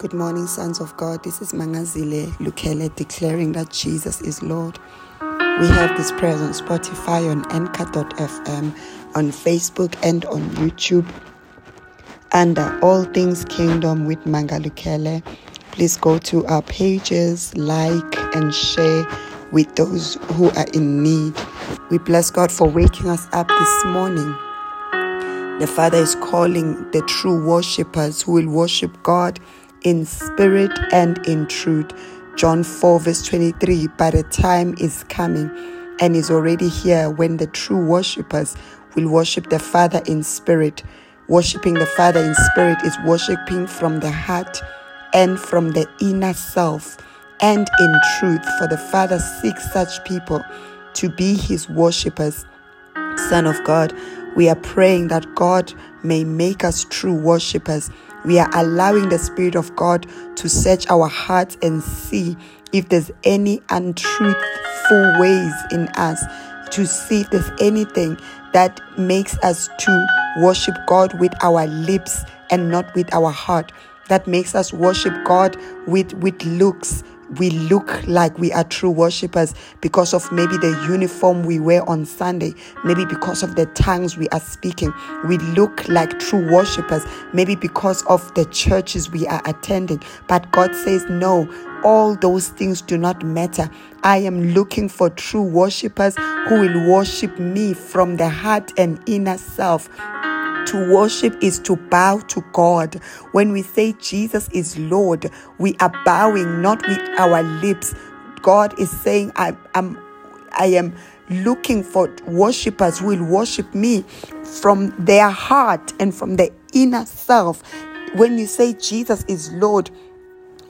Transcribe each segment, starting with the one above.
Good morning, sons of God. This is Mangazile Lukele declaring that Jesus is Lord. We have this prayer on Spotify, on Anchor.fm, on Facebook, and on YouTube. Under All Things Kingdom with Mangalukele. Please go to our pages, like, and share with those who are in need. We bless God for waking us up this morning. The Father is calling the true worshippers who will worship God in spirit and in truth. John 4, verse 23 But the time is coming and is already here when the true worshippers will worship the Father in spirit. Worshipping the Father in spirit is worshiping from the heart and from the inner self and in truth, for the Father seeks such people to be his worshippers. Son of God, we are praying that God may make us true worshippers. We are allowing the Spirit of God to search our hearts and see if there's any untruthful ways in us, to see if there's anything that makes us to worship God with our lips and not with our heart, that makes us worship God with, with looks, we look like we are true worshippers because of maybe the uniform we wear on Sunday, maybe because of the tongues we are speaking. We look like true worshippers, maybe because of the churches we are attending. But God says, no, all those things do not matter. I am looking for true worshippers who will worship me from the heart and inner self to worship is to bow to God. When we say Jesus is Lord, we are bowing not with our lips. God is saying, I am I am looking for worshippers who will worship me from their heart and from the inner self. When you say Jesus is Lord,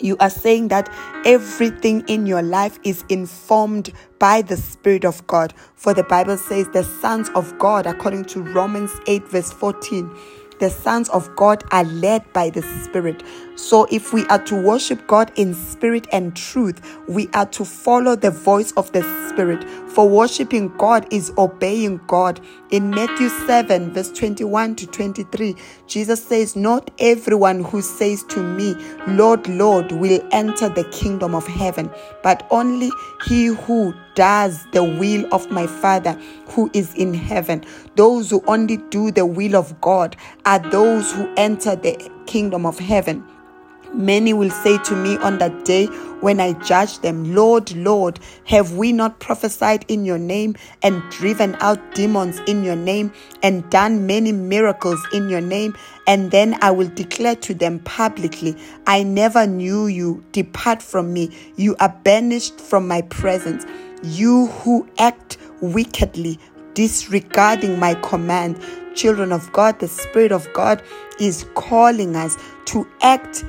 you are saying that everything in your life is informed by the Spirit of God. For the Bible says, the sons of God, according to Romans 8, verse 14 the sons of God are led by the Spirit. So, if we are to worship God in spirit and truth, we are to follow the voice of the Spirit. For worshiping God is obeying God. In Matthew 7, verse 21 to 23, Jesus says, Not everyone who says to me, Lord, Lord, will enter the kingdom of heaven, but only he who does the will of my Father who is in heaven. Those who only do the will of God are those who enter the kingdom of heaven. Many will say to me on that day when I judge them, Lord, Lord, have we not prophesied in your name and driven out demons in your name and done many miracles in your name? And then I will declare to them publicly, I never knew you. Depart from me. You are banished from my presence. You who act wickedly, disregarding my command. Children of God, the Spirit of God is calling us to act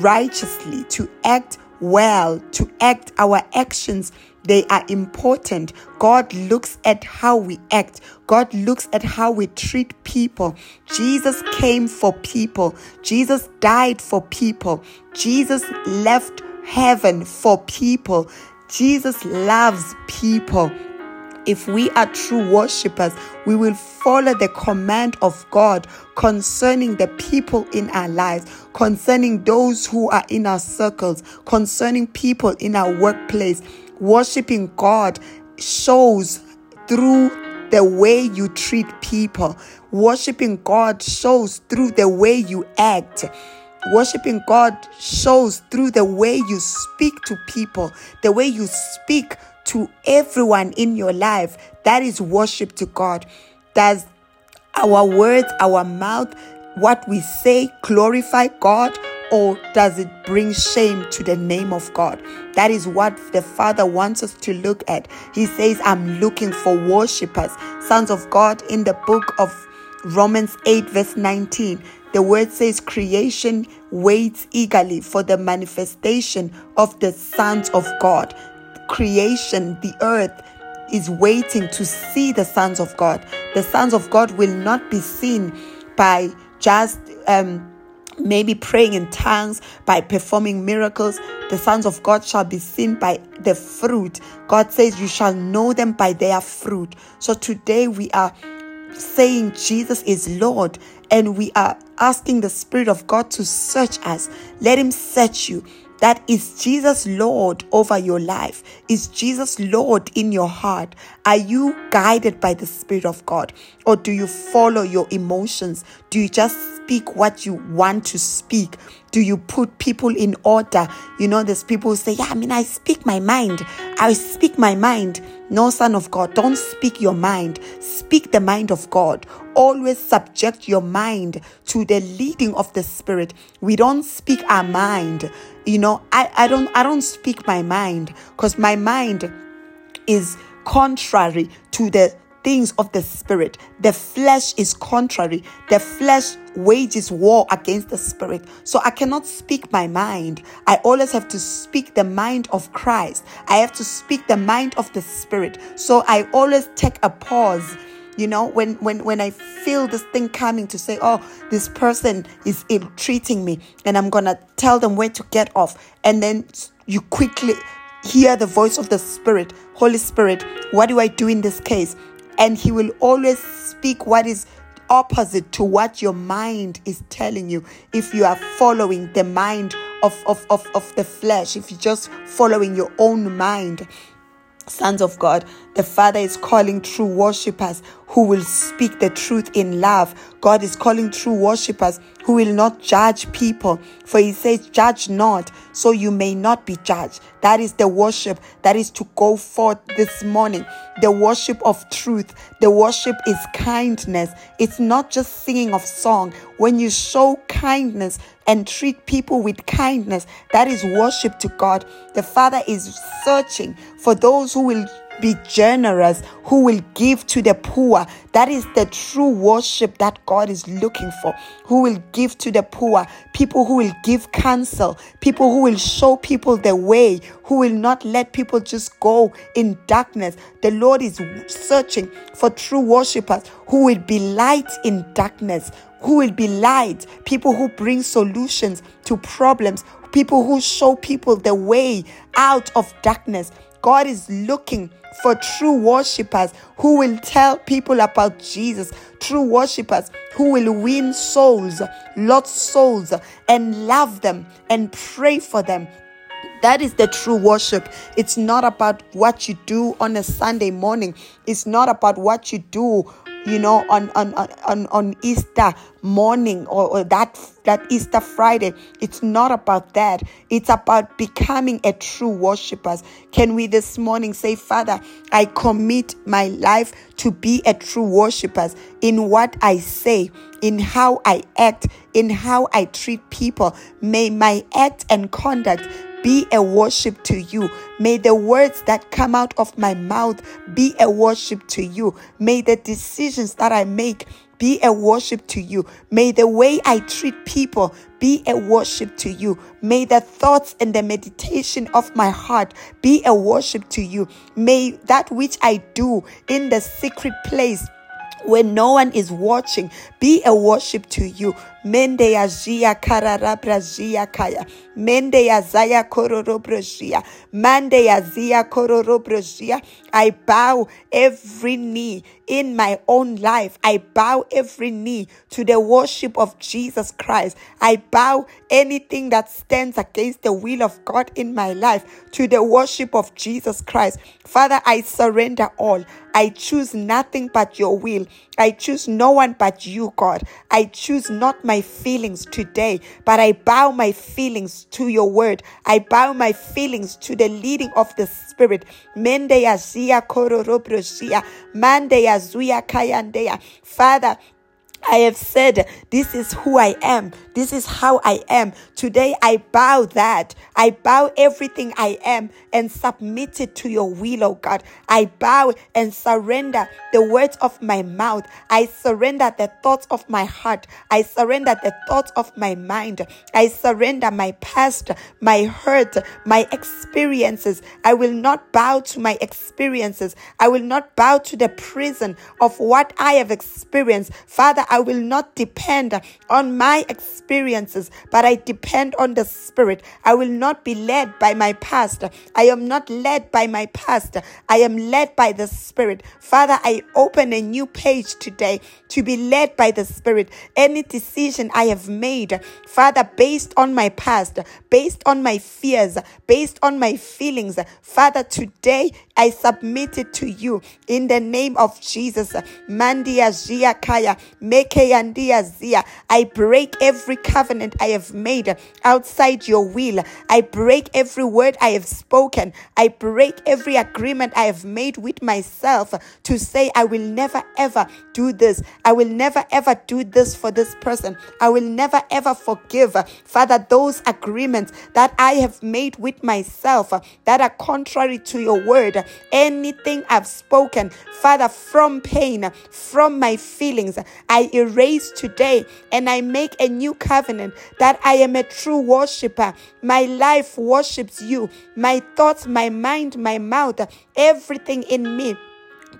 righteously, to act well, to act our actions. They are important. God looks at how we act. God looks at how we treat people. Jesus came for people. Jesus died for people. Jesus left heaven for people. Jesus loves people. If we are true worshippers, we will follow the command of God concerning the people in our lives, concerning those who are in our circles, concerning people in our workplace. Worshipping God shows through the way you treat people. Worshipping God shows through the way you act. Worshipping God shows through the way you speak to people, the way you speak to everyone in your life. That is worship to God. Does our words, our mouth, what we say glorify God or does it bring shame to the name of God? That is what the Father wants us to look at. He says, I'm looking for worshippers, sons of God, in the book of Romans 8, verse 19. The word says, creation waits eagerly for the manifestation of the sons of God creation, the earth, is waiting to see the sons of God. The sons of God will not be seen by just um, maybe praying in tongues, by performing miracles. The sons of God shall be seen by the fruit. God says, You shall know them by their fruit. So today we are saying Jesus is Lord and we are asking the Spirit of God to search us. Let Him search you. That is Jesus Lord over your life? Is Jesus Lord in your heart? Are you guided by the Spirit of God? Or do you follow your emotions? Do you just speak what you want to speak? Do you put people in order? You know, there's people who say, Yeah, I mean, I speak my mind. I speak my mind. No, son of God, don't speak your mind. Speak the mind of God. Always subject your mind to the leading of the Spirit. We don't speak our mind. You know, I, I don't I don't speak my mind because my mind is contrary to the things of the spirit. The flesh is contrary. The flesh wages war against the spirit. So I cannot speak my mind. I always have to speak the mind of Christ. I have to speak the mind of the spirit. So I always take a pause you know when when when i feel this thing coming to say oh this person is ill treating me and i'm gonna tell them where to get off and then you quickly hear the voice of the spirit holy spirit what do i do in this case? And he will always speak what is opposite to what your mind is telling you. If you are following the mind of, of, of, of the flesh if you're just following your own mind sons of god the father is calling true worshippers who will speak the truth in love. God is calling true worshippers who will not judge people. For he says, Judge not, so you may not be judged. That is the worship that is to go forth this morning. The worship of truth. The worship is kindness. It's not just singing of song. When you show kindness and treat people with kindness, that is worship to God. The Father is searching for those who will be generous, who will give to the poor. That is the true worship that God is looking for. Who will give to the poor, people who will give counsel, people who will show people the way, who will not let people just go in darkness. The Lord is searching for true worshippers who will be light in darkness, who will be light, people who bring solutions to problems, people who show people the way out of darkness. God is looking for true worshippers who will tell people about Jesus, true worshippers who will win souls, lost souls, and love them and pray for them. That is the true worship. It's not about what you do on a Sunday morning. It's not about what you do you know on on on on easter morning or, or, that that easter friday. It's not about that. It's about becoming a true worshippers can we this morning say father i commit my life to be a true worshippers in what i say in how i act in how i treat people? May my act and conduct be a worship to you. May the words that come out of my mouth be a worship to you. May the decisions that I make be a worship to you. May the way I treat people be a worship to you. May the thoughts and the meditation of my heart be a worship to you. May that which I do in the secret place where no one is watching be a worship to you mende ya jia kararabra jia kaya. Mende ya zaya kororobro mande ya zia kororobro i bow every knee in my own life. I bow every knee to the worship of jesus christ. I bow anything that stands against the will of god in my life to the worship of jesus christ. Father i surrender all. I choose nothing but your will. I choose no one but you, God. I choose not my feelings today, but I bow my feelings to your word. I bow my feelings to the leading of the Spirit. Mende ya zia kororobrosia. Mande ya zuya kayandeya. Father, I have said, This is who I am. This is how I am. Today I bow that. I bow everything I am and submit it to your will, oh God. I bow and surrender the words of my mouth. I surrender the thoughts of my heart. I surrender the thoughts of my mind. I surrender my past, my hurt, my experiences. I will not bow to my experiences. I will not bow to the prison of what I have experienced. Father, I will not depend on my experiences, but I depend on the Spirit. I will not be led by my past. I am not led by my past. I am led by the Spirit. Father, I open a new page today to be led by the Spirit. Any decision I have made, Father, based on my past, based on my fears, based on my feelings, Father, today I submit it to you in the name of Jesus. Mandia Kaya, Zia. I break every covenant I have made outside your will. I break every word I have spoken. I break every agreement I have made with myself to say, I will never ever do this. I will never ever do this for this person. I will never ever forgive. Father, those agreements that I have made with myself that are contrary to your word, anything I've spoken, Father, from pain, from my feelings, I erase today and I make a new covenant that I am a true worshiper. My life worships you. My thoughts, my mind, my mouth, everything in me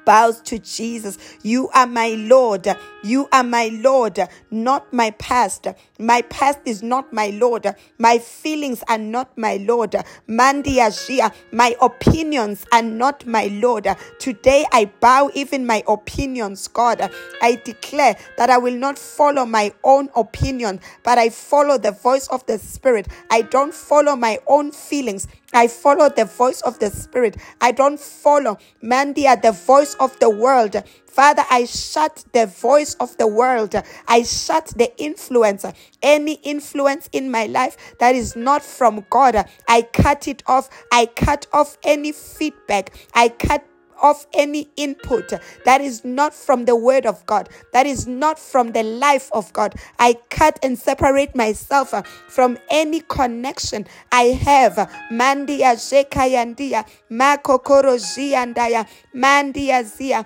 bows to Jesus. You are my Lord. You are my Lord, not my past. My past is not my Lord. My feelings are not my Lord. Mandiashia, my opinions are not my Lord. Today I bow even my opinions, God. I declare that I will not follow my own opinion, but I follow the voice of the Spirit. I don't follow my own feelings. I follow the voice of the Spirit. I don't follow, Mandia, the voice of the world. Father, I shut the voice of the world. I shut the influence, any influence in my life that is not from God. I cut it off. I cut off any feedback. I cut of any input that is not from the word of God, that is not from the life of God. I cut and separate myself from any connection I have. Mandia Shekayandia, Makokoro Ziandaya, Mandia Zia.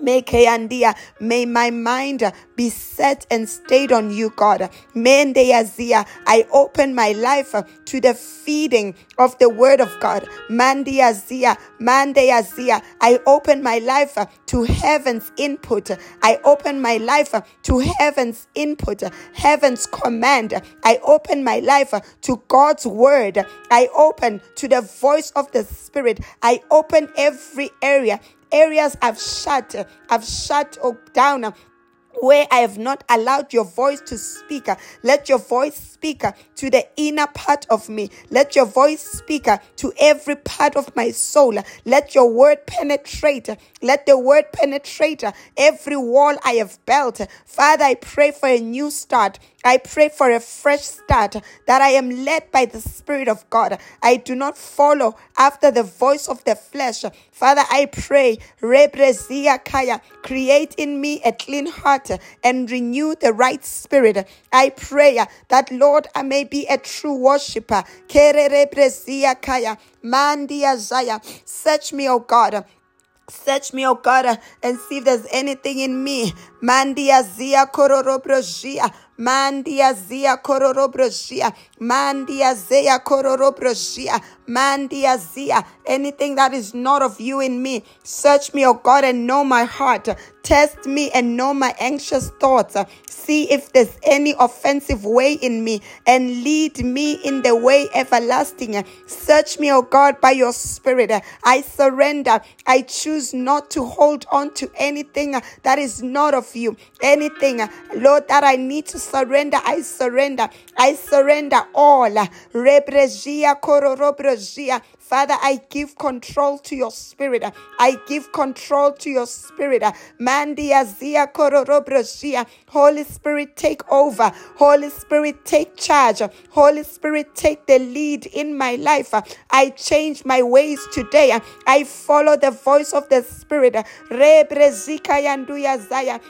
May my mind be set and stayed on you, God. I open my life to the feeding of the word of God. Mandiazia, Mandiazia. I open my life to heaven's input. I open my life to heaven's input, heaven's command. I open my life to God's word. I open to the voice of the Spirit. I open every area areas I've shut, I've shut down where I have not allowed your voice to speak. Let your voice speak to the inner part of me. Let your voice speak to every part of my soul. Let your word penetrate. Let the word penetrate every wall I have built. Father, I pray for a new start. I pray for a fresh start that I am led by the Spirit of God. I do not follow after the voice of the flesh. Father, I pray, Kaya, create in me a clean heart and renew the right spirit. I pray that, Lord, I may be a true worshiper. Mandia Zaya. Search me, O God. Search me, O God, and see if there's anything in me. Mandia zia kororobrojia. Mandia zia kororobroshia. Mandia zia kororobroshia. Mandia zia. Anything that is not of you in me. Search me, O God, and know my heart. Test me and know my anxious thoughts. See if there's any offensive way in me and lead me in the way everlasting. Search me, O God, by your spirit. I surrender. I choose not to hold on to anything that is not of you. Anything, Lord, that I need to surrender, I surrender. I surrender all. teologia Father, I give control to your spirit. I give control to your spirit. Kororobregia. Holy Spirit, take over. Holy Spirit, take charge. Holy Spirit, take the lead in my life. I change my ways today. I follow the voice of the Spirit. Rebrezika zaya.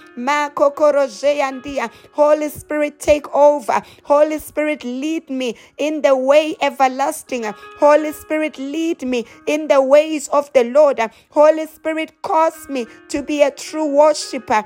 Holy Spirit, take over. Holy Spirit, lead me in the way everlasting. Holy Spirit, lead me in the ways of the Lord. Holy Spirit, cause me to be a true worshiper.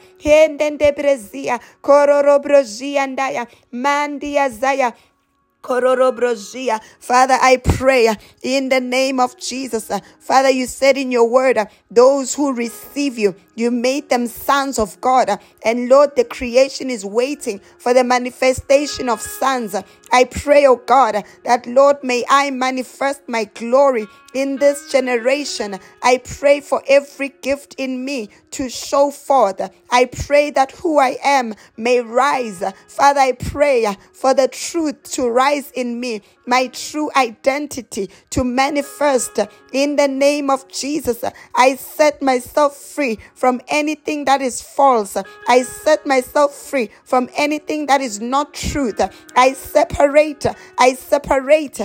Father, I pray in the name of Jesus. Father, you said in your word, those who receive you, you made them sons of God. And Lord, the creation is waiting for the manifestation of sons. I pray, oh God, that Lord, may I manifest my glory in this generation. I pray for every gift in me to show forth. I pray that who I am may rise. Father, I pray for the truth to rise in me my true identity to manifest in the name of Jesus. I set myself free from anything that is false. I set myself free from anything that is not truth. I separate, I separate,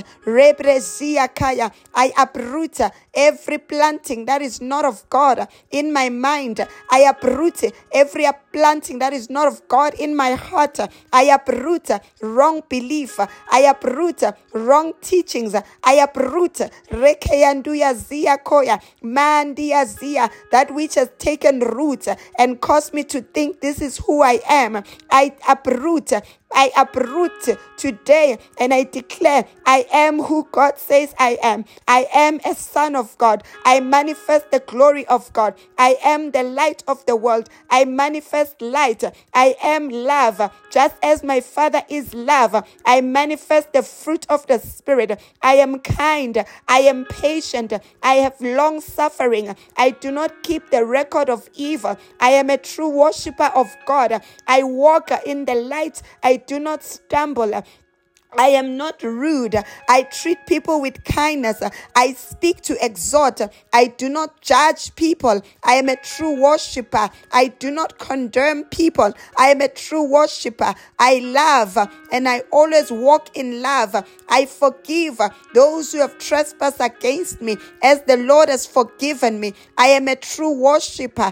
I uproot every planting that is not of God in my mind. I uproot every planting that is not of God in my heart. I uproot wrong belief. I uproot wrong teachings. I uproot rekeyanduya zia koya mandia zia that which has taken root and caused me to think this is who I am. I uproot I uproot today and I declare I am who God says I am. I am a son of God. I manifest the glory of God. I am the light of the world. I manifest light. I am love. Just as my Father is love, I manifest the fruit of the Spirit. I am kind. I am patient. I have long suffering. I do not keep the record of evil. I am a true worshiper of God. I walk in the light. I do not stumble. I am not rude. I treat people with kindness. I speak to exhort. I do not judge people. I am a true worshiper. I do not condemn people. I am a true worshiper. I love and I always walk in love. I forgive those who have trespassed against me as the Lord has forgiven me. I am a true worshiper.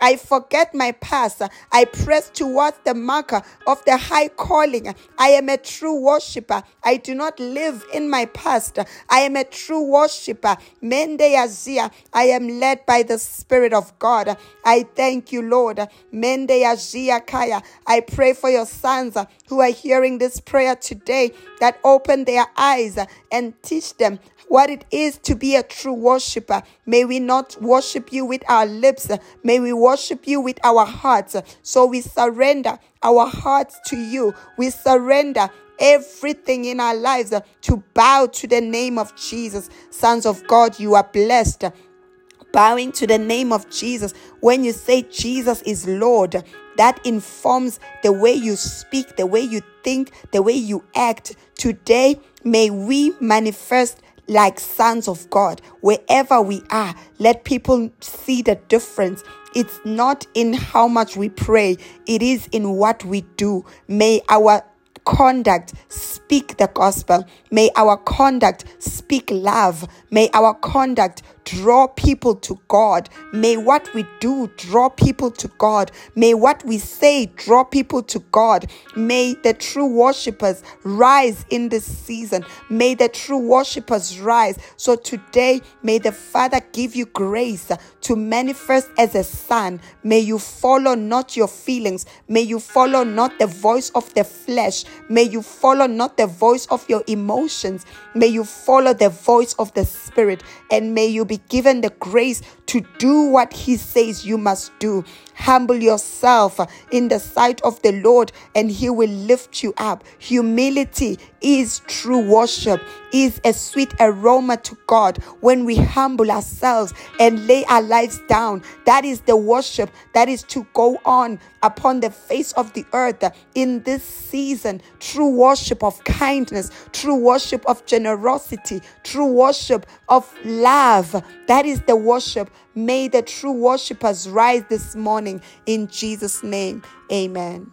I forget my past. I press towards the marker of the high calling. I am a true worshiper. I do not live in my past. I am a true worshiper. Mende Yazia. I am led by the Spirit of God. I thank you, Lord. Mende Yazia Kaya. I pray for your sons who are hearing this prayer today that open their eyes and teach them what it is to be a true worshiper. May we not worship you with our lips, may we worship you with our hearts. So we surrender our hearts to you. We surrender everything in our lives to bow to the name of Jesus. Sons of God, you are blessed bowing to the name of Jesus, when you say Jesus is Lord, that informs the way you speak, the way you think, the way you act. Today, may we manifest like sons of God. Wherever we are, let people see the difference. It's not in how much we pray, it is in what we do. May our conduct speak the gospel. May our conduct speak love. May our conduct draw people to God. May what we do draw people to God. May what we say draw people to God. May the true worshippers rise in this season. May the true worshippers rise. So today, may the Father give you grace to manifest as a son. May you follow not your feelings. May you follow not the voice of the flesh. May you follow not the voice of your emotions. May you follow the voice of the Spirit. And may you be given the grace to do what He says you must do. Humble yourself in the sight of the Lord, and He will lift you up. Humility is true worship, is a sweet aroma to God when we humble ourselves and lay our lives down. That is the worship that is to go on upon the face of the earth in this season. True worship of kindness, true worship of generosity, true worship of love. That is the worship. May the true worshipers rise this morning in Jesus' name. Amen.